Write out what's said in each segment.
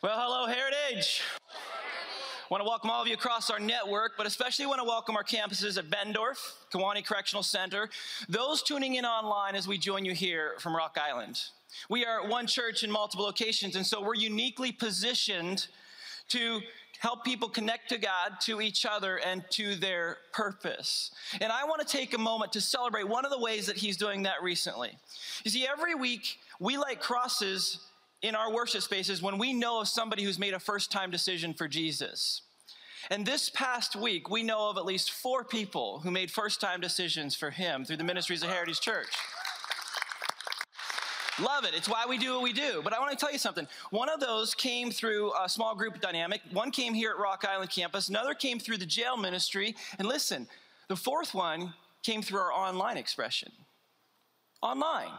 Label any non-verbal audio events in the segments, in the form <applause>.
Well, hello, Heritage. I want to welcome all of you across our network, but especially want to welcome our campuses at Bettendorf, Kewanee Correctional Center, those tuning in online as we join you here from Rock Island. We are one church in multiple locations, and so we're uniquely positioned to help people connect to God, to each other, and to their purpose. And I want to take a moment to celebrate one of the ways that He's doing that recently. You see, every week we light crosses in our worship spaces when we know of somebody who's made a first time decision for Jesus. And this past week, we know of at least four people who made first time decisions for him through the ministries of Heritage Church. Love it. It's why we do what we do. But I want to tell you something. One of those came through a small group dynamic. One came here at Rock Island campus. Another came through the jail ministry. And listen, the fourth one came through our online expression. Online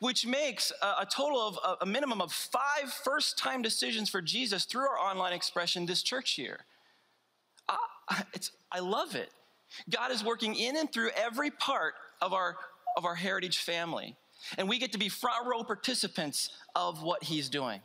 which makes a, total of a, a, minimum of five first time decisions for Jesus through our online expression this church year. I, I love it. God is working in and through every part of our, of our heritage family, and we get to be front row participants of what He's doing.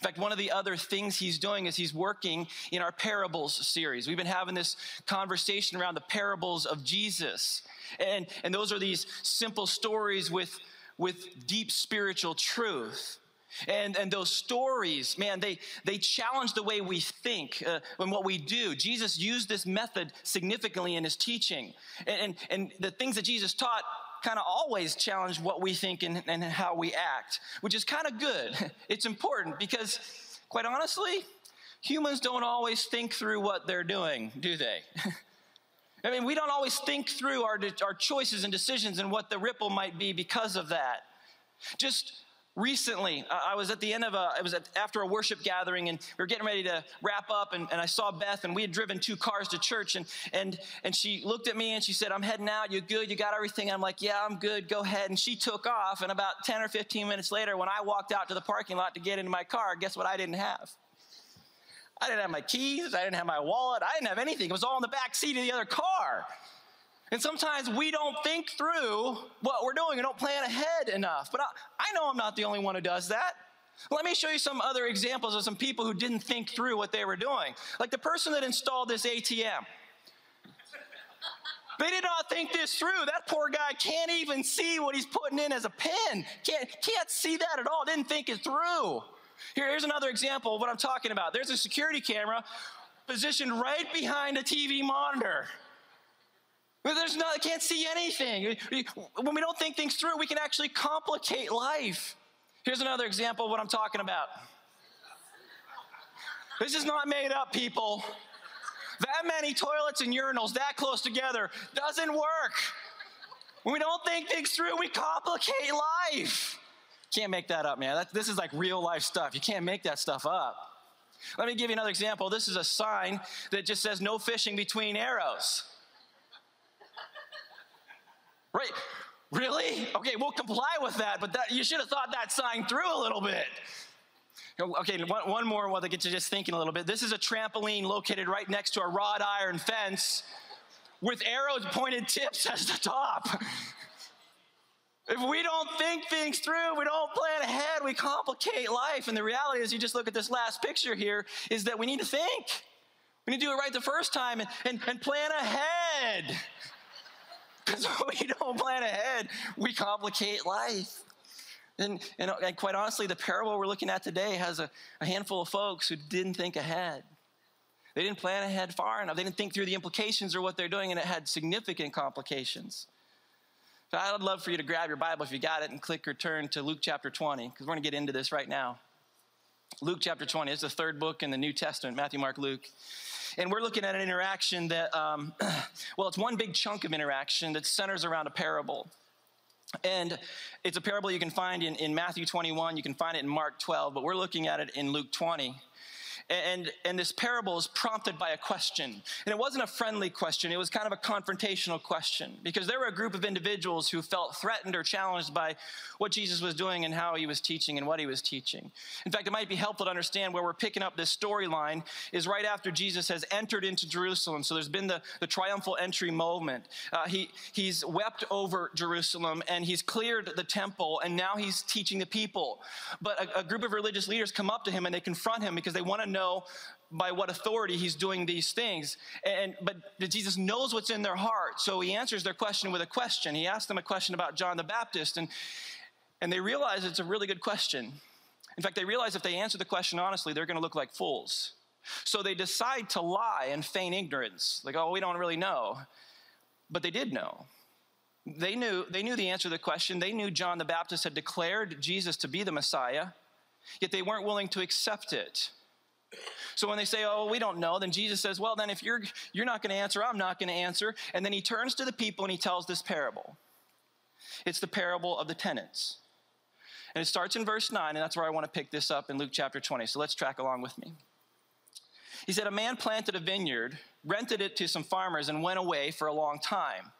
In fact, one of the other things he's doing is he's working in our parables series. We've been having this conversation around the parables of Jesus. And, and those are these simple stories with with deep spiritual truth. And, and those stories, man, they, they challenge the way we think uh, and what we do. Jesus used this method significantly in his teaching. And, and, and the things that Jesus taught kind of always challenge what we think and, and how we act, which is kind of good. <laughs> It's important because, quite honestly, humans don't always think through what they're doing, do they? <laughs> I mean, we don't always think through our, our choices and decisions and what the ripple might be because of that. Just recently, I was at the end of a, it was at, after a worship gathering and we were getting ready to wrap up and, and I saw Beth and we had driven two cars to church and, and, and she looked at me and she said, I'm heading out. You good? You got everything? I'm like, yeah, I'm good. Go ahead. And she took off. And about 10 or 15 minutes later, when I walked out to the parking lot to get into my car, guess what I didn't have? I didn't have my keys. I didn't have my wallet. I didn't have anything. It was all in the back seat of the other car. And sometimes we don't think through what we're doing and don't plan ahead enough. But I, I know I'm not the only one who does that. Let me show you some other examples of some people who didn't think through what they were doing. Like the person that installed this ATM. They did not think this through. That poor guy can't even see what he's putting in as a pin. Can't, can't see that at all. Didn't think it through. Here, here's another example of what I'm talking about. There's a security camera positioned right behind a TV monitor. There's no, I can't see anything. When we don't think things through, we can actually complicate life. Here's another example of what I'm talking about. This is not made up, people. That many toilets and urinals that close together doesn't work. When we don't think things through, we complicate life. Can't make that up, man. That, this is like real life stuff. You can't make that stuff up. Let me give you another example. This is a sign that just says no fishing between arrows. Right? Really? Okay, we'll comply with that, but that, you should have thought that sign through a little bit. Okay, one, one more while they get you just thinking a little bit. This is a trampoline located right next to a wrought iron fence with arrows pointed tips <laughs> as the top. If we don't think things through, we don't plan ahead, we complicate life. And the reality is, you just look at this last picture here, is that we need to think. We need to do it right the first time and, and, and plan ahead. <laughs> Because <laughs> we don't plan ahead, we complicate life. And, and, and, quite honestly, the parable we're looking at today has a, a handful of folks who didn't think ahead. They didn't plan ahead far enough. They didn't think through the implications or what they're doing, and it had significant complications. So I'd love for you to grab your Bible if you got it and click or turn to Luke chapter 20, because we're going to get into this right now. Luke chapter 20 is the third book in the New Testament Matthew, Mark, Luke. And we're looking at an interaction that, um, <clears throat> well, it's one big chunk of interaction that centers around a parable. And it's a parable you can find in, in Matthew 21, you can find it in Mark 12, but we're looking at it in Luke 20. And, and this parable is prompted by a question. And it wasn't a friendly question, it was kind of a confrontational question because there were a group of individuals who felt threatened or challenged by what Jesus was doing and how he was teaching and what he was teaching. In fact, it might be helpful to understand where we're picking up this storyline is right after Jesus has entered into Jerusalem. So there's been the, the triumphal entry moment. Uh, he, he's wept over Jerusalem and he's cleared the temple and now he's teaching the people. But a, a group of religious leaders come up to him and they confront him because they want to know know by what authority he's doing these things. And but Jesus knows what's in their heart. So he answers their question with a question. He asks them a question about John the Baptist and and they realize it's a really good question. In fact, they realize if they answer the question honestly, they're going to look like fools. So they decide to lie and feign ignorance. Like, oh, we don't really know. But they did know. They knew, they knew the answer to the question. They knew John the Baptist had declared Jesus to be the Messiah, yet they weren't willing to accept it. So when they say, "Oh, we don't know," then Jesus says, "Well, then if you're you're not going to answer, I'm not going to answer." And then he turns to the people and he tells this parable. It's the parable of the tenants. And it starts in verse 9, and that's where I want to pick this up in Luke chapter 20. So let's track along with me. He said, A man planted a vineyard, rented it to some farmers, and went away for a long time.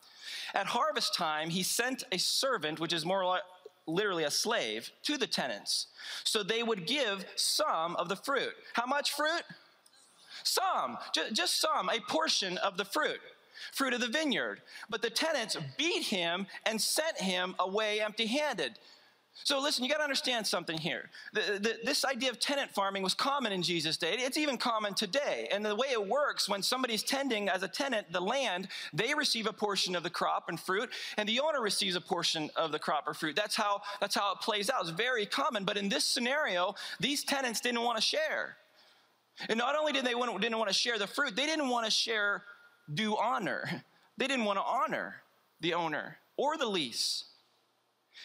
At harvest time, he sent a servant, which is more like, literally a slave, to the tenants. So they would give some of the fruit. How much fruit? Some, just some, a portion of the fruit, fruit of the vineyard. But the tenants beat him and sent him away empty handed. So listen, you got to understand something here. The, the, this idea of tenant farming was common in Jesus' day. It's even common today. And the way it works, when somebody's tending as a tenant the land, they receive a portion of the crop and fruit, and the owner receives a portion of the crop or fruit. That's how that's how it plays out. It's very common. But in this scenario, these tenants didn't want to share. And not only did they want, didn't want to share the fruit, they didn't want to share due honor. They didn't want to honor the owner or the lease.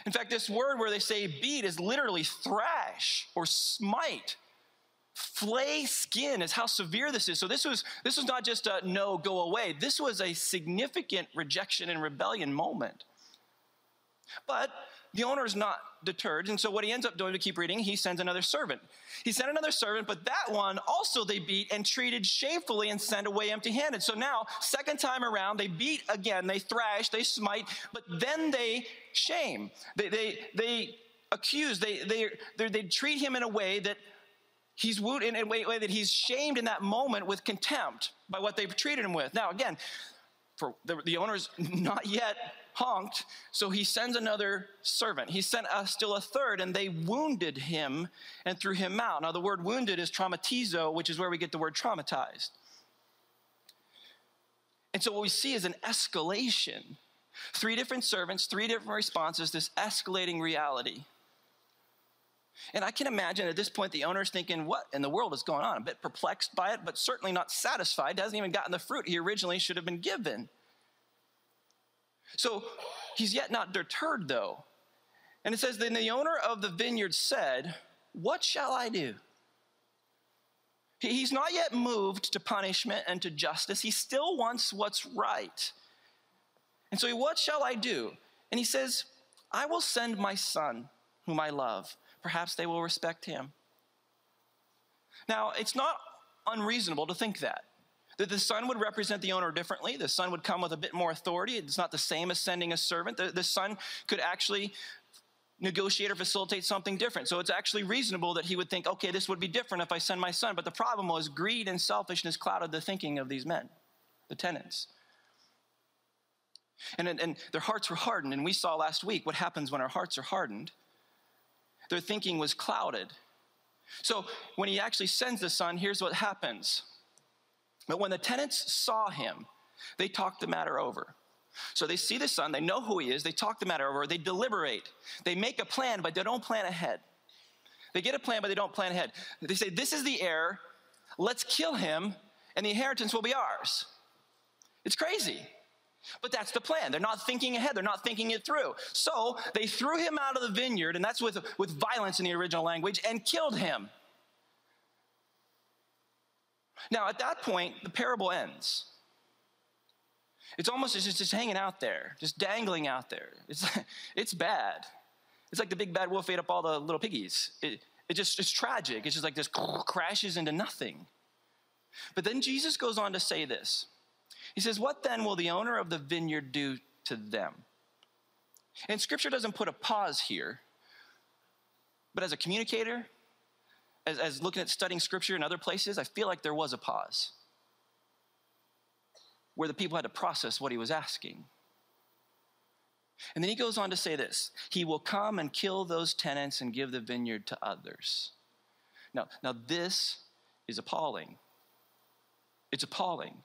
In fact, this word where they say beat is literally thrash or smite. Flay skin is how severe this is. So this was this was not just a no, go away. This was a significant rejection and rebellion moment. But the owner is not deterred. And so what he ends up doing to keep reading, he sends another servant. He sent another servant, but that one also they beat and treated shamefully and sent away empty handed. So now, second time around, they beat again, they thrash, they smite, but then they shame. They, they, they accuse, they, they, they, they treat him in a way that he's wounded in a way, way that he's shamed in that moment with contempt by what they've treated him with. Now, again, for the, the owner's <laughs> not yet honked, so he sends another servant. He sent us still a third, and they wounded him and threw him out. Now, the word wounded is traumatizo, which is where we get the word traumatized. And so, what we see is an escalation. Three different servants, three different responses, this escalating reality. And I can imagine at this point the owner's thinking, what in the world is going on? A bit perplexed by it, but certainly not satisfied. Hasn't even gotten the fruit he originally should have been given. So he's yet not deterred, though. And it says, Then the owner of the vineyard said, What shall I do? He's not yet moved to punishment and to justice. He still wants what's right. And so, what shall I do? And he says, I will send my son, whom I love. Perhaps they will respect him. Now, it's not unreasonable to think that. That the son would represent the owner differently. The son would come with a bit more authority. It's not the same as sending a servant. The, the son could actually negotiate or facilitate something different. So it's actually reasonable that he would think, okay, this would be different if I send my son. But the problem was greed and selfishness clouded the thinking of these men, the tenants. And, and their hearts were hardened. And we saw last week what happens when our hearts are hardened. Their thinking was clouded. So when he actually sends the son, here's what happens but when the tenants saw him, they talked the matter over. So they see the son, they know who he is, they talk the matter over, they deliberate. They make a plan, but they don't plan ahead. They get a plan, but they don't plan ahead. They say, This is the heir, let's kill him, and the inheritance will be ours. It's crazy. But that's the plan. They're not thinking ahead, they're not thinking it through. So they threw him out of the vineyard, and that's with, with violence in the original language, and killed him. Now, at that point, the parable ends. It's almost just, hanging out there, just dangling out there. It's, <laughs> it's bad. It's like the big bad wolf ate up all the little piggies. It, It just, it's tragic. It's just like this <laughs> crashes into nothing. But then Jesus goes on to say this. He says, What then will the owner of the vineyard do to them? And scripture doesn't put a pause here, but as a communicator, as, as looking at studying scripture in other places, I feel like there was a pause where the people had to process what he was asking. And then he goes on to say this He will come and kill those tenants and give the vineyard to others. Now, now this is appalling. It's appalling.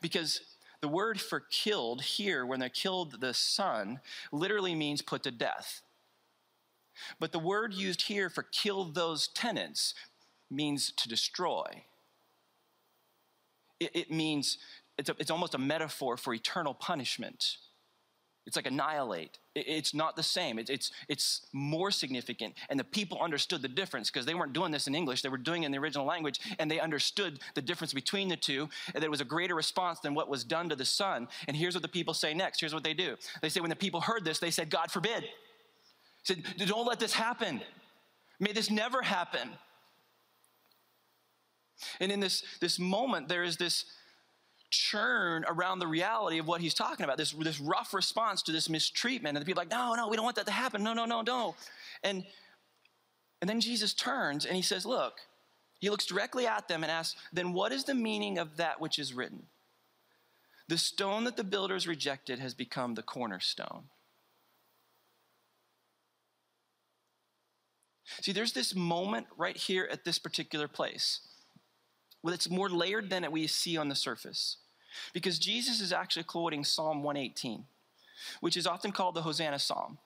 Because the word for killed here, when they killed the son, literally means put to death. But the word used here for kill those tenants means to destroy. It, it means, it's, a, it's almost a metaphor for eternal punishment. It's like annihilate. It's not the same. It's, it's more significant. And the people understood the difference because they weren't doing this in English. They were doing it in the original language and they understood the difference between the two. And there was a greater response than what was done to the son. And here's what the people say next. Here's what they do. They say, when the people heard this, they said, God forbid. Said, don't let this happen. May this never happen. And in this, this moment, there is this churn around the reality of what he's talking about, this, this rough response to this mistreatment. And the people are like, no, no, we don't want that to happen. No, no, no, no. And, and then Jesus turns and he says, look, he looks directly at them and asks, then what is the meaning of that which is written? The stone that the builders rejected has become the cornerstone. See, there's this moment right here at this particular place well, it's more layered than we see on the surface. Because Jesus is actually quoting Psalm 118, which is often called the Hosanna Psalm.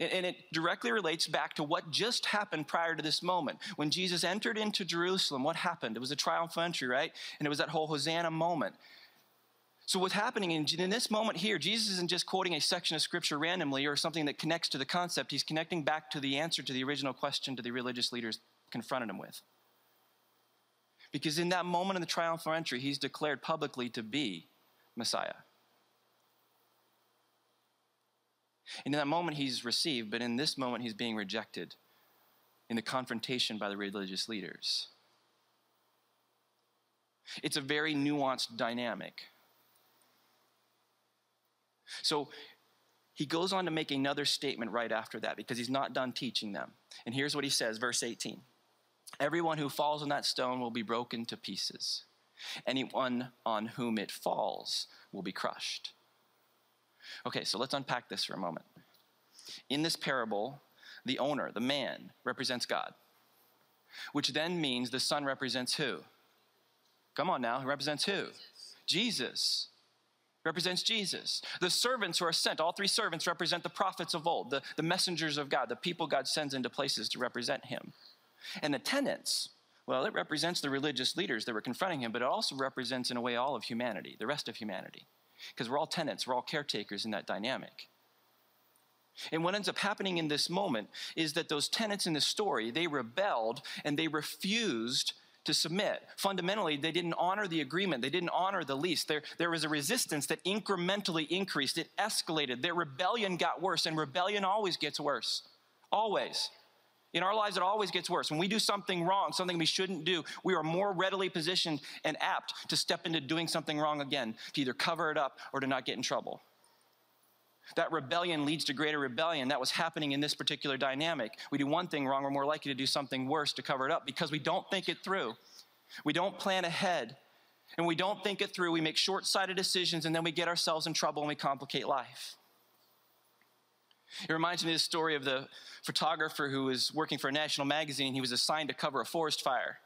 And it directly relates back to what just happened prior to this moment. When Jesus entered into Jerusalem, what happened? It was a triumphal entry, right? And it was that whole Hosanna moment. So, what's happening in, in, this moment here, Jesus isn't just quoting a section of scripture randomly or something that connects to the concept. He's connecting back to the answer to the original question to the religious leaders confronted him with. Because in that moment in the triumphal entry, he's declared publicly to be Messiah. And in that moment, he's received, but in this moment, he's being rejected in the confrontation by the religious leaders. It's a very nuanced dynamic. So he goes on to make another statement right after that because he's not done teaching them. And here's what he says, verse 18 Everyone who falls on that stone will be broken to pieces. Anyone on whom it falls will be crushed. Okay, so let's unpack this for a moment. In this parable, the owner, the man, represents God, which then means the son represents who? Come on now, who represents who? Jesus. Represents Jesus. The servants who are sent, all three servants represent the prophets of old, the, the messengers of God, the people God sends into places to represent him. And the tenants, well, it represents the religious leaders that were confronting him, but it also represents, in a way, all of humanity, the rest of humanity. Because we're all tenants, we're all caretakers in that dynamic. And what ends up happening in this moment is that those tenants in the story, they rebelled and they refused to submit. Fundamentally, they didn't honor the agreement, they didn't honor the lease. There, there was a resistance that incrementally increased, it escalated. Their rebellion got worse, and rebellion always gets worse. Always. In our lives, it always gets worse. When we do something wrong, something we shouldn't do, we are more readily positioned and apt to step into doing something wrong again, to either cover it up or to not get in trouble. That rebellion leads to greater rebellion. That was happening in this particular dynamic. We do one thing wrong, we're more likely to do something worse to cover it up because we don't think it through. We don't plan ahead. And we don't think it through. We make short sighted decisions and then we get ourselves in trouble and we complicate life. It reminds me of the story of the photographer who was working for a national magazine. He was assigned to cover a forest fire.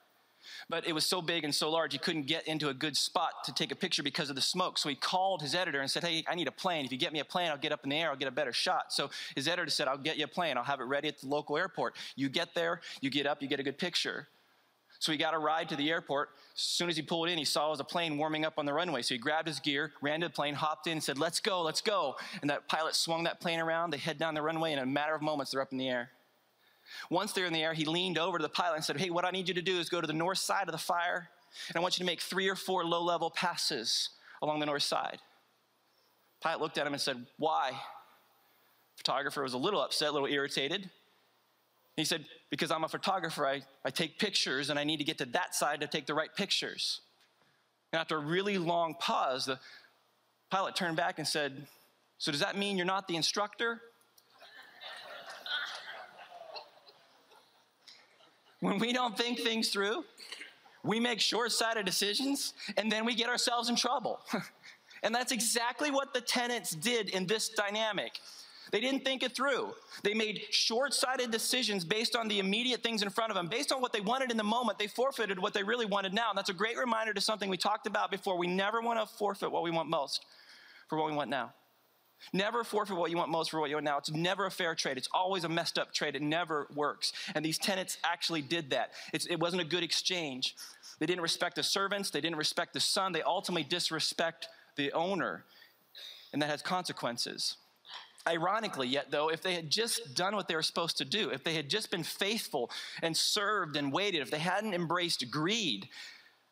But it was so big and so large, he couldn't get into a good spot to take a picture because of the smoke. So he called his editor and said, Hey, I need a plane. If you get me a plane, I'll get up in the air, I'll get a better shot. So his editor said, I'll get you a plane, I'll have it ready at the local airport. You get there, you get up, you get a good picture. So he got a ride to the airport. As soon as he pulled in, he saw it was a plane warming up on the runway. So he grabbed his gear, ran to the plane, hopped in, and said, Let's go, let's go. And that pilot swung that plane around. They head down the runway. And in a matter of moments, they're up in the air. Once they're in the air, he leaned over to the pilot and said, Hey, what I need you to do is go to the north side of the fire, and I want you to make three or four low level passes along the north side. Pilot looked at him and said, Why? Photographer was a little upset, a little irritated. He said, Because I'm a photographer, I, I take pictures and I need to get to that side to take the right pictures. And after a really long pause, the pilot turned back and said, So does that mean you're not the instructor? When we don't think things through, we make short sighted decisions and then we get ourselves in trouble. <laughs> and that's exactly what the tenants did in this dynamic. They didn't think it through. They made short sighted decisions based on the immediate things in front of them. Based on what they wanted in the moment, they forfeited what they really wanted now. And that's a great reminder to something we talked about before. We never want to forfeit what we want most for what we want now. Never forfeit what you want most for what you want now. It's never a fair trade. It's always a messed up trade. It never works. And these tenants actually did that. It's, it wasn't a good exchange. They didn't respect the servants, they didn't respect the son, they ultimately disrespect the owner. And that has consequences. Ironically, yet, though, if they had just done what they were supposed to do, if they had just been faithful and served and waited, if they hadn't embraced greed,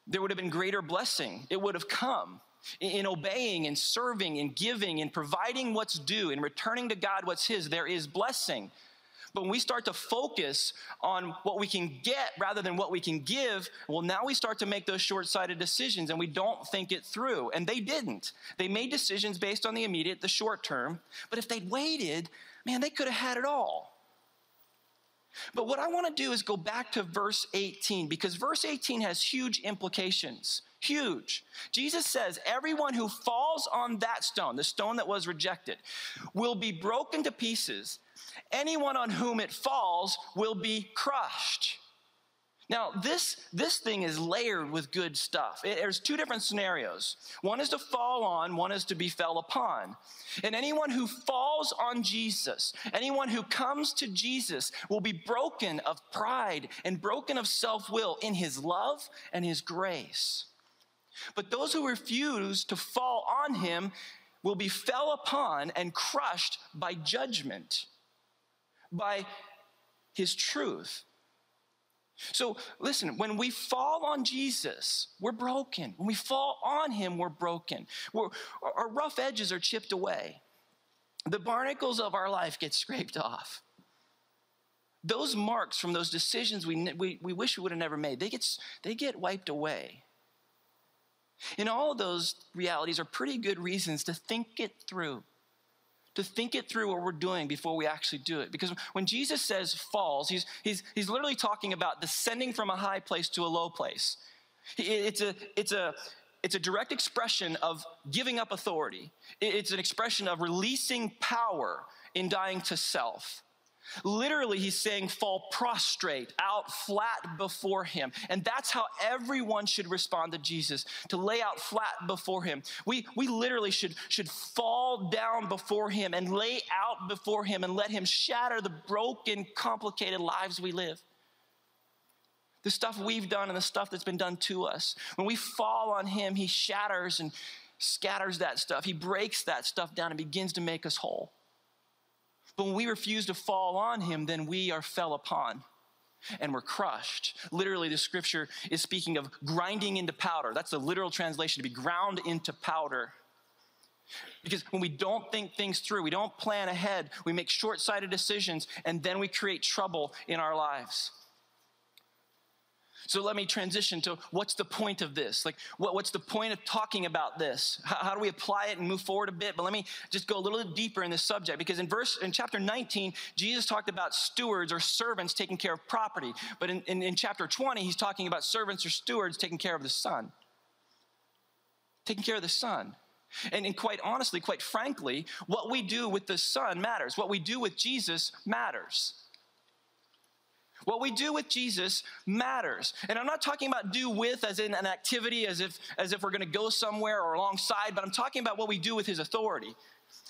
there would have been greater blessing. It would have come. In obeying and serving and giving and providing what's due and returning to God what's His, there is blessing. But when we start to focus on what we can get rather than what we can give, well, now we start to make those short sighted decisions and we don't think it through. And they didn't. They made decisions based on the immediate, the short term. But if they'd waited, man, they could have had it all. But what I want to do is go back to verse 18 because verse 18 has huge implications. Huge. Jesus says, Everyone who falls on that stone, the stone that was rejected, will be broken to pieces, anyone on whom it falls will be crushed. Now, this, this thing is layered with good stuff. It, there's two different scenarios. One is to fall on, one is to be fell upon. And anyone who falls on Jesus, anyone who comes to Jesus, will be broken of pride and broken of self will in his love and his grace. But those who refuse to fall on him will be fell upon and crushed by judgment by his truth. So listen, when we fall on Jesus, we're broken. When we fall on him, we're broken. We're, our rough edges are chipped away. The barnacles of our life get scraped off. Those marks from those decisions we, we, we wish we would have never made, they get, they get wiped away. And all of those realities are pretty good reasons to think it through to think it through what we're doing before we actually do it. Because when Jesus says falls, he's, he's, he's literally talking about descending from a high place to a low place. It's a, it's a, it's a direct expression of giving up authority. It's an expression of releasing power in dying to self. Literally, he's saying, fall prostrate, out flat before him. And that's how everyone should respond to Jesus, to lay out flat before him. We, we literally should, should fall down before him and lay out before him and let him shatter the broken, complicated lives we live. The stuff we've done and the stuff that's been done to us. When we fall on him, he shatters and scatters that stuff. He breaks that stuff down and begins to make us whole. But when we refuse to fall on him, then we are fell upon and we're crushed. Literally, the scripture is speaking of grinding into powder. That's the literal translation to be ground into powder. Because when we don't think things through, we don't plan ahead, we make short sighted decisions, and then we create trouble in our lives. So let me transition to what's the point of this? Like, what, what's the point of talking about this? How, how, do we apply it and move forward a bit? But let me just go a little bit deeper in this subject because in verse, in chapter 19, Jesus talked about stewards or servants taking care of property. But in, in, in chapter 20, he's talking about servants or stewards taking care of the son. Taking care of the son. And, and, quite honestly, quite frankly, what we do with the Son matters. What we do with Jesus matters. What we do with Jesus matters. And I'm not talking about do with as in an activity, as if, as if we're going to go somewhere or alongside, but I'm talking about what we do with his authority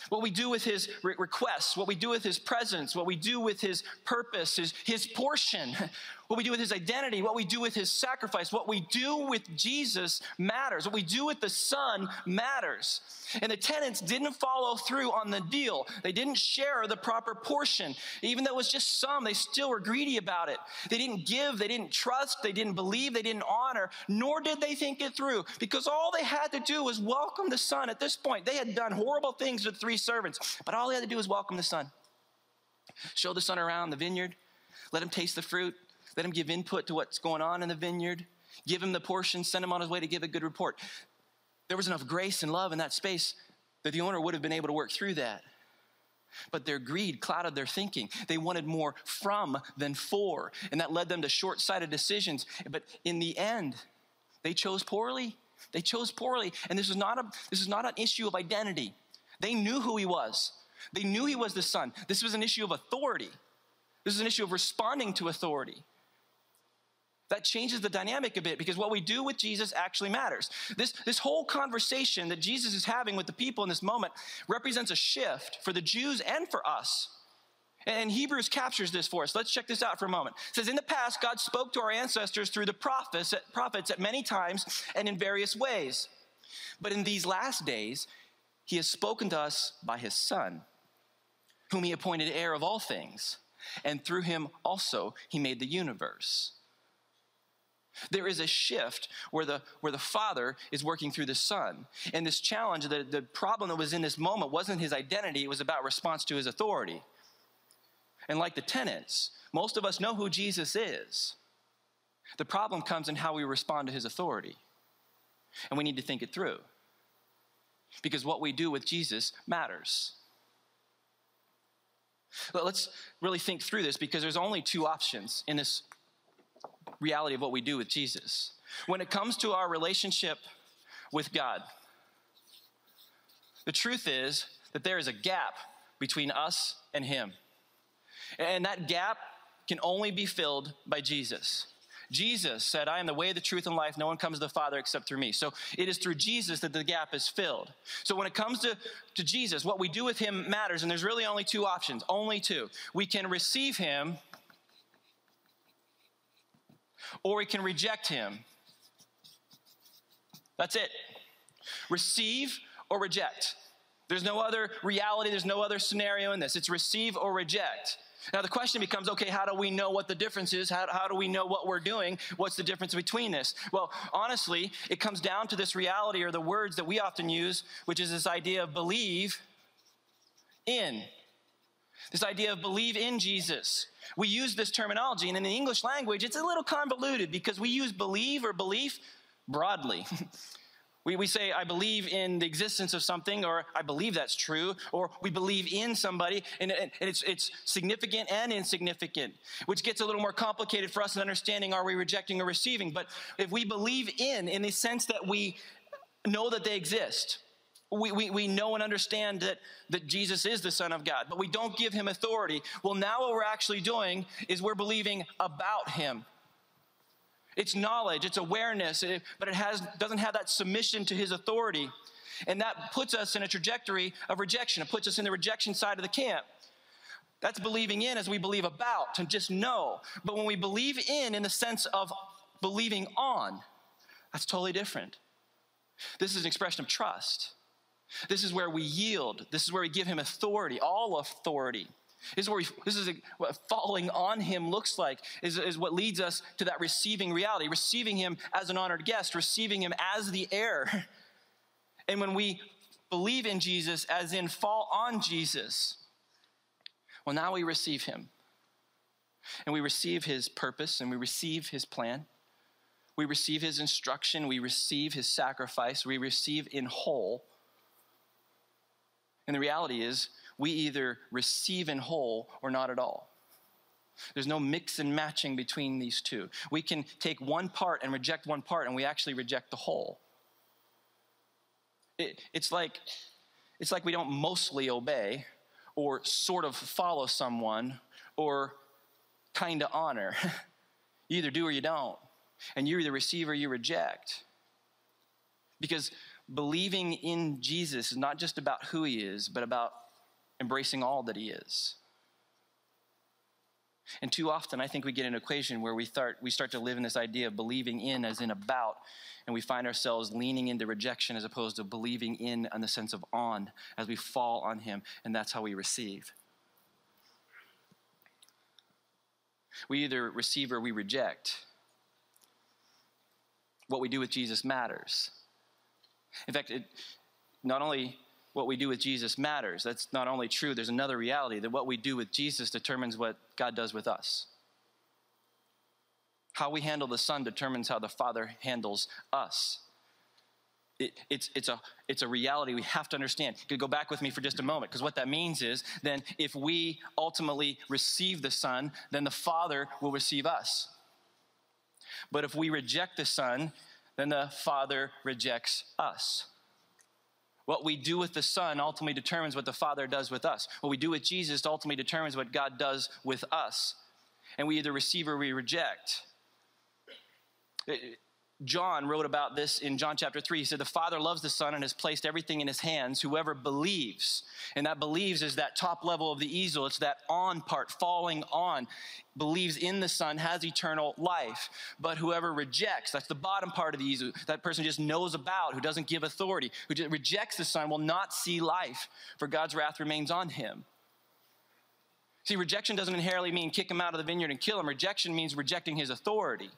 what we do with his re- requests, what we do with his presence, what we do with his purpose, his, his portion, <laughs> what we do with his identity, what we do with his sacrifice, what we do with Jesus matters. What we do with the Son matters. And the tenants didn't follow through on the deal. They didn't share the proper portion. Even though it was just some, they still were greedy about it. They didn't give, they didn't trust, they didn't believe, they didn't honor, nor did they think it through because all they had to do was welcome the Son at this point. They had done horrible things with three servants, but all they had to do was welcome the Son. Show the Son around the vineyard, Let him taste the fruit. Let him give input to what's going on in the vineyard. Give him the portion, send him on his way to give a good report. There was enough grace and love in that space that the owner would have been able to work through that. But their greed clouded their thinking. They wanted more from than for, and that led them to short sighted decisions. But in the end, they chose poorly. They chose poorly. And this is, not a, this is not an issue of identity. They knew who he was, they knew he was the son. This was an issue of authority. This is an issue of responding to authority. That changes the dynamic a bit because what we do with Jesus actually matters. This, this whole conversation that Jesus is having with the people in this moment represents a shift for the Jews and for us. And Hebrews captures this for us. Let's check this out for a moment. It says, In the past, God spoke to our ancestors through the prophets, prophets at many times and in various ways. But in these last days, he has spoken to us by his Son, whom he appointed heir of all things, and through him also he made the universe. There is a shift where the, where the Father is working through the Son. And this challenge, the, the problem that was in this moment wasn't his identity, it was about response to his authority. And like the tenants, most of us know who Jesus is. The problem comes in how we respond to his authority. And we need to think it through. Because what we do with Jesus matters. Let's really think through this because there's only two options in this reality of what we do with Jesus. When it comes to our relationship with God, the truth is that there is a gap between us and Him. And that gap can only be filled by Jesus. Jesus said, I am the way, the truth, and life. No one comes to the Father except through me. So it is through Jesus that the gap is filled. So when it comes to, to Jesus, what we do with him matters, and there's really only two options, only two. We can receive him or we can reject him. That's it. Receive or reject. There's no other reality, there's no other scenario in this. It's receive or reject. Now, the question becomes okay, how do we know what the difference is? How, how do we know what we're doing? What's the difference between this? Well, honestly, it comes down to this reality or the words that we often use, which is this idea of believe in. This idea of believe in Jesus. We use this terminology, and in the English language, it's a little convoluted because we use believe or belief broadly. <laughs> we, we say, I believe in the existence of something, or I believe that's true, or we believe in somebody, and, and it's, it's significant and insignificant, which gets a little more complicated for us in understanding are we rejecting or receiving. But if we believe in, in the sense that we know that they exist, we, we, we know and understand that, that Jesus is the Son of God, but we don't give him authority. Well, now what we're actually doing is we're believing about him. It's knowledge, it's awareness, but it has, doesn't have that submission to his authority. And that puts us in a trajectory of rejection. It puts us in the rejection side of the camp. That's believing in as we believe about, and just know. But when we believe in, in the sense of believing on, that's totally different. This is an expression of trust. This is where we yield. This is where we give him authority, all authority. This is, where we, this is what falling on him looks like, is, is what leads us to that receiving reality, receiving him as an honored guest, receiving him as the heir. <laughs> And when we believe in Jesus, as in fall on Jesus, well, now we receive him. And we receive his purpose and we receive his plan. We receive his instruction. We receive his sacrifice. We receive in whole and the reality is, we either receive in whole or not at all. There's no mix and matching between these two. We can take one part and reject one part, and we actually reject the whole. It, it's, like, it's like we don't mostly obey or sort of follow someone or kind of honor. <laughs> you either do or you don't. And you either receive or you reject. Because believing in Jesus is not just about who he is, but about embracing all that he is. And too often, I think we get an equation where we start, we start to live in this idea of believing in as in about, and we find ourselves leaning into rejection as opposed to believing in on the sense of on as we fall on him, and that's how we receive. We either receive or we reject. What we do with Jesus matters. In fact, it, not only what we do with Jesus matters, that's not only true, there's another reality that what we do with Jesus determines what God does with us. How we handle the Son determines how the Father handles us. It, it's, it's, a, it's a reality we have to understand. Go back with me for just a moment, because what that means is then if we ultimately receive the Son, then the Father will receive us. But if we reject the Son, then the Father rejects us. What we do with the Son ultimately determines what the Father does with us. What we do with Jesus ultimately determines what God does with us. And we either receive or we reject. John wrote about this in John chapter 3. He said, The Father loves the Son and has placed everything in his hands. Whoever believes, and that believes is that top level of the easel, it's that on part, falling on, believes in the Son has eternal life. But whoever rejects, that's the bottom part of the easel, that person just knows about, who doesn't give authority, who rejects the Son will not see life, for God's wrath remains on him. See, rejection doesn't inherently mean kick him out of the vineyard and kill him. Rejection means rejecting his authority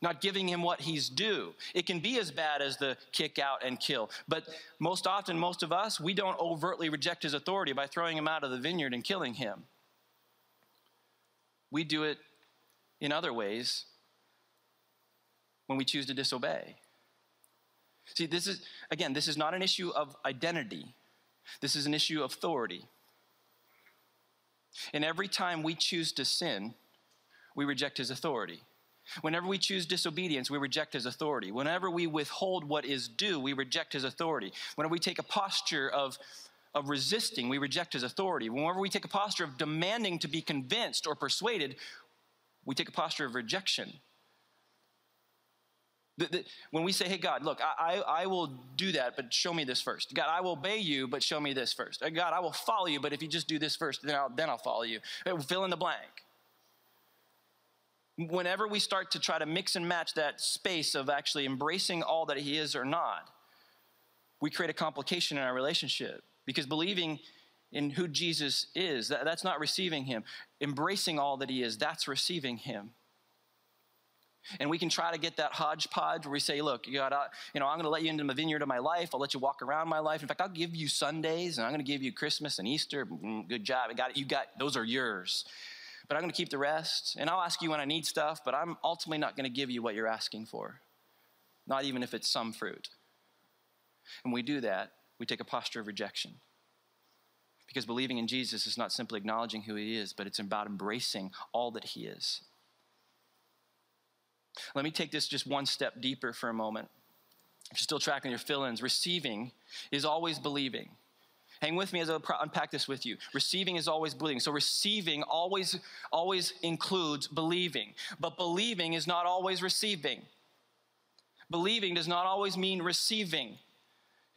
not giving him what he's due. It can be as bad as the kick out and kill. But most often, most of us, we don't overtly reject his authority by throwing him out of the vineyard and killing him. We do it in other ways when we choose to disobey. See, this is, again, this is not an issue of identity, this is an issue of authority. And every time we choose to sin, we reject his authority. Whenever we choose disobedience, we reject his authority. Whenever we withhold what is due, we reject his authority. Whenever we take a posture of, of resisting, we reject his authority. Whenever we take a posture of demanding to be convinced or persuaded, we take a posture of rejection. The, the, when we say, hey, God, look, I, I, I, will do that, but show me this first. God, I will obey you, but show me this first. God, I will follow you, but if you just do this first, then I'll, then I'll follow you. Fill in the blank whenever we start to try to mix and match that space of actually embracing all that He is or not, we create a complication in our relationship because believing in who Jesus is, that, that's not receiving Him. Embracing all that He is, that's receiving Him. And we can try to get that hodgepodge where we say, look, God, I, you know, I'm going to let you into the vineyard of my life. I'll let you walk around my life. In fact, I'll give you Sundays and I'm going to give you Christmas and Easter. Mm, good job. I got it. You got, those are yours but I'm going to keep the rest. And I'll ask you when I need stuff, but I'm ultimately not going to give you what you're asking for, not even if it's some fruit. And we do that, we take a posture of rejection. Because believing in Jesus is not simply acknowledging who he is, but it's about embracing all that he is. Let me take this just one step deeper for a moment. If you're still tracking your fill ins, receiving is always believing. Hang with me as I unpack this with you. Receiving is always believing. So receiving always always includes believing, but believing is not always receiving. Believing does not always mean receiving.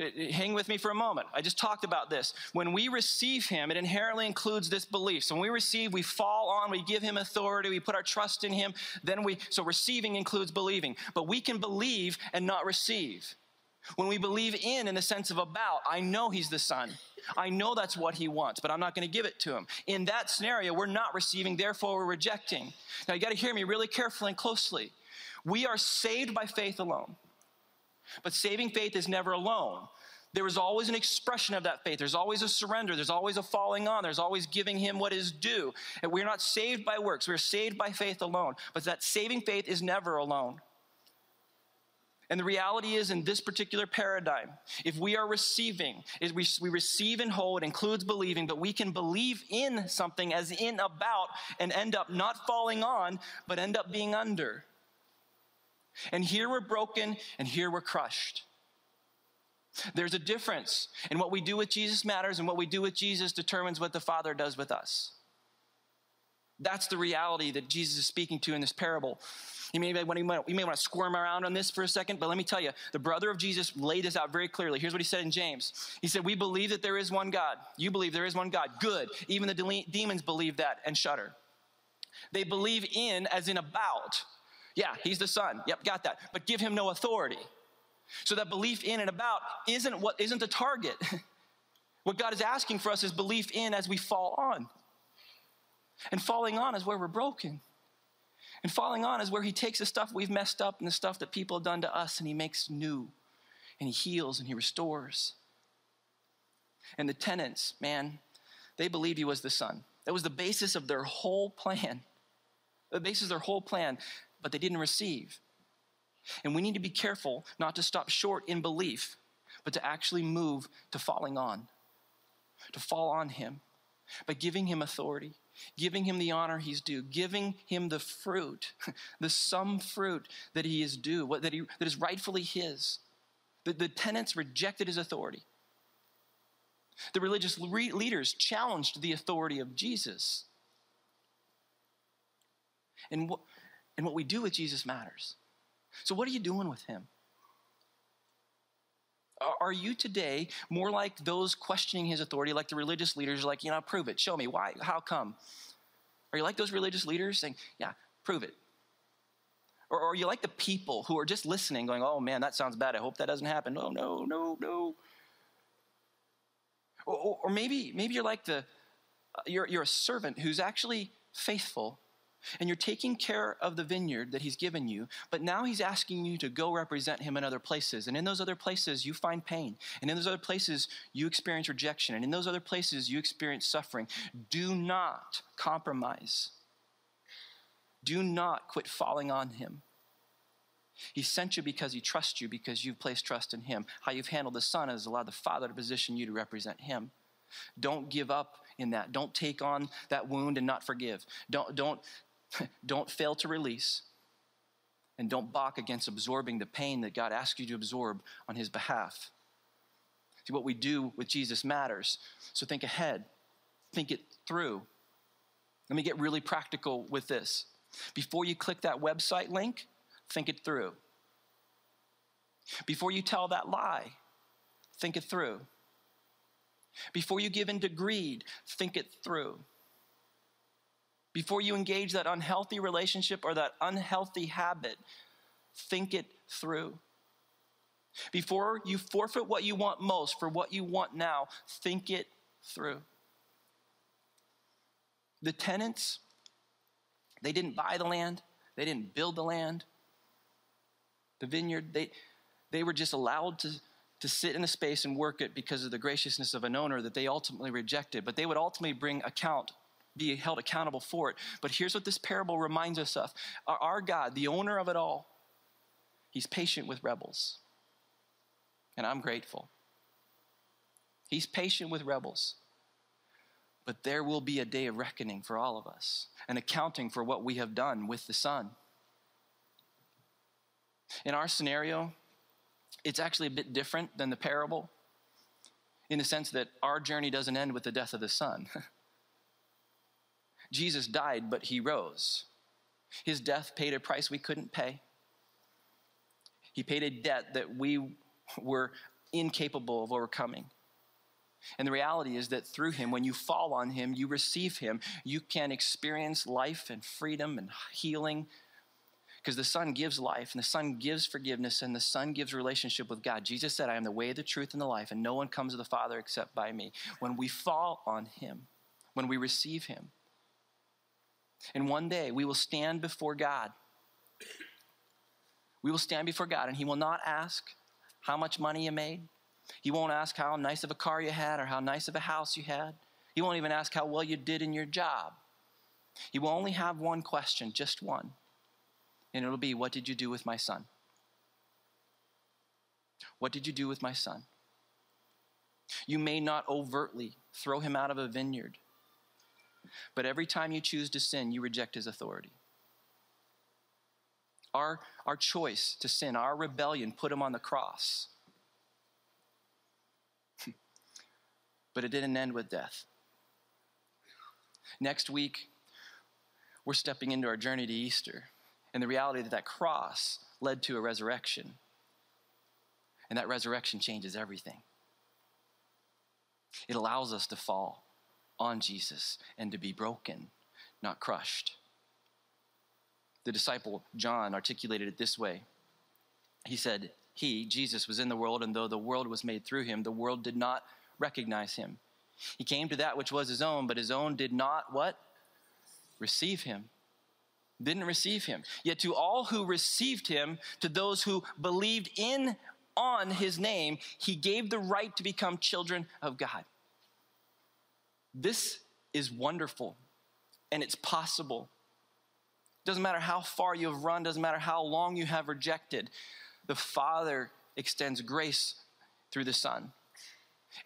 Uh, uh, hang with me for a moment. I just talked about this. When we receive Him, it inherently includes this belief. So when we receive, we fall on, we give Him authority, we put our trust in Him. Then we, so receiving includes believing. But we can believe and not receive. When we believe in, in the sense of about, I know He's the Son. I know that's what he wants, but I'm not going to give it to him. In that scenario, we're not receiving, therefore we're rejecting. Now, you got to hear me really carefully and closely. We are saved by faith alone, but saving faith is never alone. There is always an expression of that faith. There's always a surrender. There's always a falling on. There's always giving him what is due. And we're not saved by works. We're saved by faith alone. But that saving faith is never alone. And the reality is, in this particular paradigm, if we are receiving, is we, we receive and hold, includes believing, but we can believe in something as in about and end up not falling on, but end up being under. And here we're broken, and here we're crushed. There's a difference, and what we do with Jesus matters, and what we do with Jesus determines what the Father does with us. That's the reality that Jesus is speaking to in this parable. You may, you may want to squirm around on this for a second, but let me tell you, the brother of Jesus laid this out very clearly. Here's what he said in James. He said, We believe that there is one God. You believe there is one God. Good. Even the de- demons believe that and shudder. They believe in as in about. Yeah, he's the son. Yep, got that. But give him no authority. So that belief in and about isn't what isn't the target. <laughs> what God is asking for us is belief in as we fall on. And falling on is where we're broken. And falling on is where he takes the stuff we've messed up and the stuff that people have done to us and he makes new. And he heals and he restores. And the tenants, man, they believed he was the son. That was the basis of their whole plan. The basis of their whole plan. but they didn't receive. And we need to be careful not to stop short in belief, but to actually move to falling on, to fall on Him by giving Him authority, giving Him the honor He's due, giving Him the fruit, <laughs> the some fruit that He is due, what, that, he, that is rightfully His. The, the tenants rejected His authority. The religious re- leaders challenged the authority of Jesus. And what, and what we do with Jesus matters. So, what are you doing with him? Are you today more like those questioning his authority, like the religious leaders, like, you know, prove it, show me, why, how come? Are you like those religious leaders saying, yeah, prove it? Or, are you like the people who are just listening, going, oh man, that sounds bad, I hope that doesn't happen. Oh, no, no, no. Or, or maybe, maybe you're like the, uh, you're, you're a servant who's actually faithful and you're taking care of the vineyard that he's given you, but now he's asking you to go represent him in other places. And in those other places, you find pain. And in those other places, you experience rejection. And in those other places, you experience suffering. Do not compromise. Do not quit falling on him. He sent you because he trusts you, because you've placed trust in him. How you've handled the Son has allowed the Father to position you to represent him. Don't give up in that. Don't take on that wound and not forgive. Don't, don't, <laughs> don't fail to release. And don't balk against absorbing the pain that God asks you to absorb on his behalf. See, what we do with Jesus matters. So think ahead, think it through. Let me get really practical with this. Before you click that website link, think it through. Before you tell that lie, think it through. Before you give in to greed, think it through. Before you engage that unhealthy relationship or that unhealthy habit, think it through. Before you forfeit what you want most for what you want now, think it through. The tenants, they didn't buy the land, they didn't build the land, the vineyard. They, they were just allowed to, to sit in a space and work it because of the graciousness of an owner that they ultimately rejected. But they would ultimately bring account be held accountable for it. But here's what this parable reminds us of our God, the owner of it all, he's patient with rebels. And I'm grateful. He's patient with rebels. But there will be a day of reckoning for all of us, and accounting for what we have done with the Son. In our scenario, it's actually a bit different than the parable in the sense that our journey doesn't end with the death of the Son. <laughs> Jesus died, but he rose. His death paid a price we couldn't pay. He paid a debt that we were incapable of overcoming. And the reality is that through him, when you fall on him, you receive him, you can experience life and freedom and healing. Because the Son gives life, and the Son gives forgiveness, and the Son gives relationship with God. Jesus said, I am the way, the truth, and the life, and no one comes to the Father except by me. When we fall on him, when we receive him, and one day we will stand before God. We will stand before God, and He will not ask how much money you made. He won't ask how nice of a car you had or how nice of a house you had. He won't even ask how well you did in your job. He will only have one question, just one. And it'll be, What did you do with my son? What did you do with my son? You may not overtly throw him out of a vineyard. But every time you choose to sin, you reject his authority. Our, our choice to sin, our rebellion, put him on the cross. <laughs> but it didn't end with death. Next week, we're stepping into our journey to Easter and the reality that that cross led to a resurrection. And that resurrection changes everything. It allows us to fall on Jesus and to be broken, not crushed. The disciple John articulated it this way He said, He, Jesus, was in the world, and though the world was made through him, the world did not recognize him. He came to that which was his own, but his own did not what? Receive him. Didn't receive him. Yet to all who received him, to those who believed in on his name, he gave the right to become children of God. This is wonderful and it's possible. Doesn't matter how far you have run, doesn't matter how long you have rejected. The Father extends grace through the Son.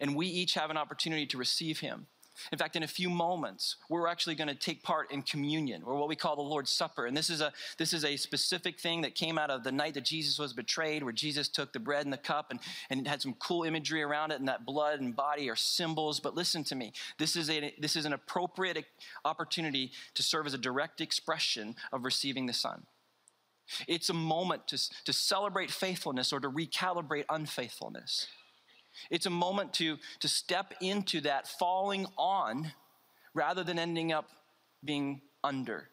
And we each have an opportunity to receive Him. In fact, in a few moments, we're actually going to take part in communion, or what we call the Lord's Supper. And this is a this is a specific thing that came out of the night that Jesus was betrayed, where Jesus took the bread and the cup, and, and it had some cool imagery around it, and that blood and body are symbols. But listen to me, this is a this is an appropriate opportunity to serve as a direct expression of receiving the Son. It's a moment to, to celebrate faithfulness or to recalibrate unfaithfulness. It's a moment to, to step into that falling on rather than ending up being under.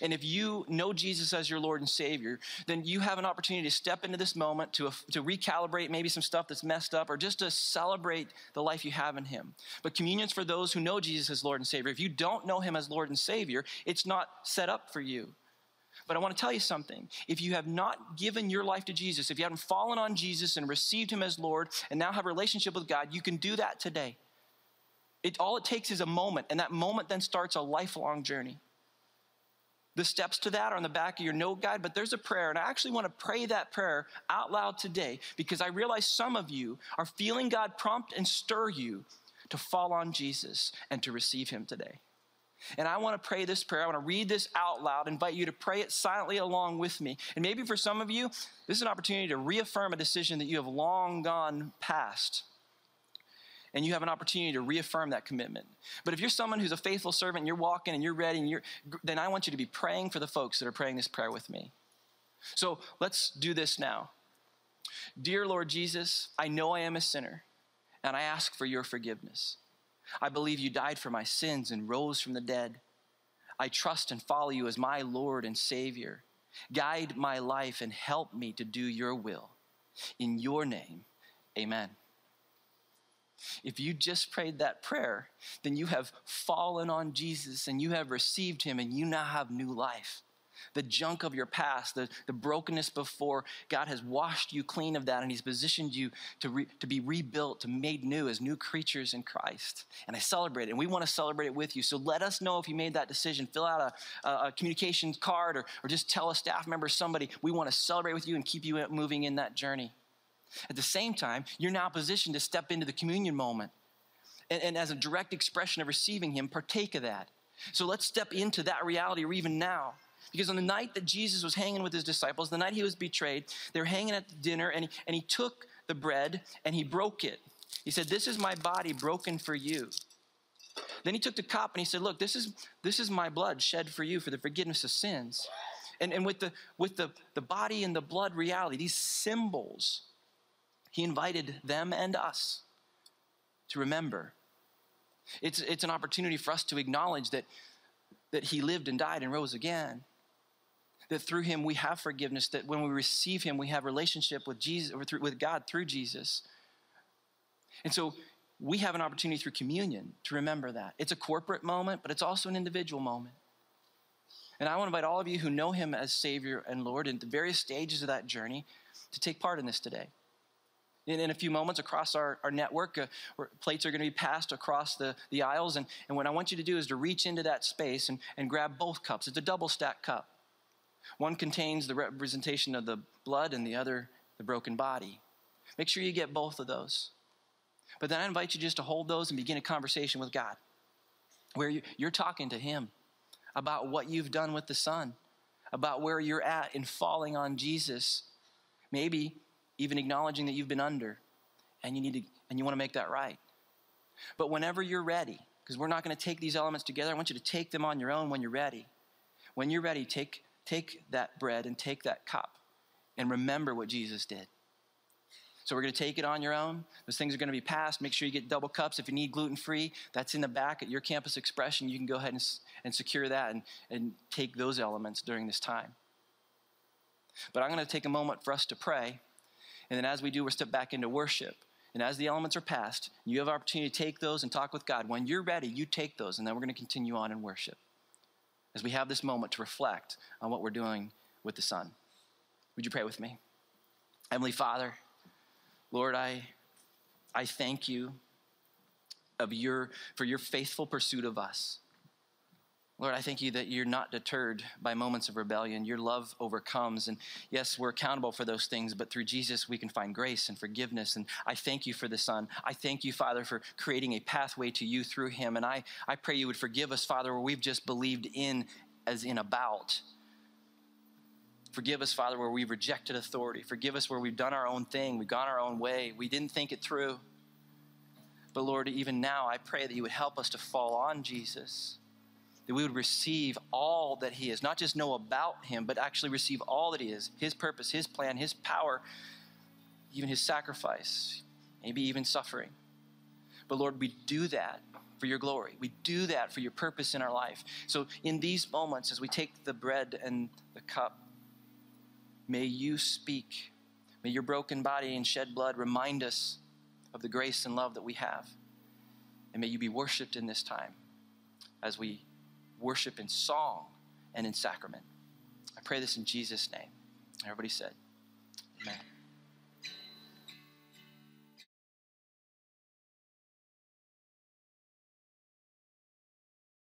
And if you know Jesus as your Lord and Savior, then you have an opportunity to step into this moment to, to recalibrate maybe some stuff that's messed up or just to celebrate the life you have in Him. But communion's for those who know Jesus as Lord and Savior. If you don't know Him as Lord and Savior, it's not set up for you. But I want to tell you something. If you have not given your life to Jesus, if you haven't fallen on Jesus and received him as Lord and now have a relationship with God, you can do that today. It, all it takes is a moment, and that moment then starts a lifelong journey. The steps to that are on the back of your note guide, but there's a prayer, and I actually want to pray that prayer out loud today because I realize some of you are feeling God prompt and stir you to fall on Jesus and to receive him today. And I want to pray this prayer. I want to read this out loud, invite you to pray it silently along with me. And maybe for some of you, this is an opportunity to reaffirm a decision that you have long gone past. And you have an opportunity to reaffirm that commitment. But if you're someone who's a faithful servant and you're walking and you're ready, and you're, then I want you to be praying for the folks that are praying this prayer with me. So let's do this now. Dear Lord Jesus, I know I am a sinner, and I ask for your forgiveness. I believe you died for my sins and rose from the dead. I trust and follow you as my Lord and Savior. Guide my life and help me to do your will. In your name, amen. If you just prayed that prayer, then you have fallen on Jesus and you have received him and you now have new life the junk of your past, the, the brokenness before. God has washed you clean of that and He's positioned you to, re, to be rebuilt, to made new as new creatures in Christ. And I celebrate it, and we want to celebrate it with you. So let us know if you made that decision. Fill out a, a, a communications card or, or just tell a staff member, somebody, we want to celebrate with you and keep you moving in that journey. At the same time, you're now positioned to step into the communion moment. And, and as a direct expression of receiving Him, partake of that. So let's step into that reality, or even now. Because on the night that Jesus was hanging with his disciples, the night he was betrayed, they were hanging at the dinner and he, and he took the bread and he broke it. He said, This is my body broken for you. Then he took the cup and he said, Look, this is, this is my blood shed for you for the forgiveness of sins. And, and with, the, with the, the body and the blood reality, these symbols, he invited them and us to remember. It's, it's an opportunity for us to acknowledge that, that he lived and died and rose again that through him we have forgiveness, that when we receive him, we have relationship with Jesus or through, with God through Jesus. And so we have an opportunity through communion to remember that. It's a corporate moment, but it's also an individual moment. And I want to invite all of you who know him as Savior and Lord in the various stages of that journey to take part in this today. In, in a few moments across our, our network, uh, plates are going to be passed across the, the aisles. And, and what I want you to do is to reach into that space and, and grab both cups. It's a double stack cup. One contains the representation of the blood and the other the broken body. Make sure you get both of those. But then I invite you just to hold those and begin a conversation with God where you're talking to Him about what you've done with the Son, about where you're at in falling on Jesus, maybe even acknowledging that you've been under and you need to and you want to make that right. But whenever you're ready, because we're not going to take these elements together, I want you to take them on your own when you're ready. When you're ready, take take that bread and take that cup and remember what Jesus did. So we're going to take it on your own. Those things are going to be passed. Make sure you get double cups. If you need gluten free, that's in the back at your campus expression. You can go ahead and, and secure that and, and take those elements during this time. But I'm going to take a moment for us to pray. And then as we do, we'll step back into worship. And as the elements are passed, you have opportunity to take those and talk with God. When you're ready, you take those, and then we're going to continue on in worship as we have this moment to reflect on what we're doing with the Son. Would you pray with me? Heavenly Father, Lord, I, I thank you of your, for your faithful pursuit of us. Lord, I thank you that you're not deterred by moments of rebellion. Your love overcomes. And yes, we're accountable for those things, but through Jesus, we can find grace and forgiveness. And I thank you for the Son. I thank you, Father, for creating a pathway to you through him. And I, I pray you would forgive us, Father, where we've just believed in as in about. Forgive us, Father, where we've rejected authority. Forgive us where we've done our own thing. We've gone our own way. We didn't think it through. But Lord, even now, I pray that you would help us to fall on Jesus that we would receive all that He is, not just know about Him, but actually receive all that He is His purpose, His plan, His power, even His sacrifice, maybe even suffering. But Lord, we do that for your glory. We do that for your purpose in our life. So in these moments, as we take the bread and the cup, may you speak. May your broken body and shed blood remind us of the grace and love that we have. And may you be worshiped in this time as we worship in song and in sacrament. I pray this in Jesus' name. Everybody said, Amen.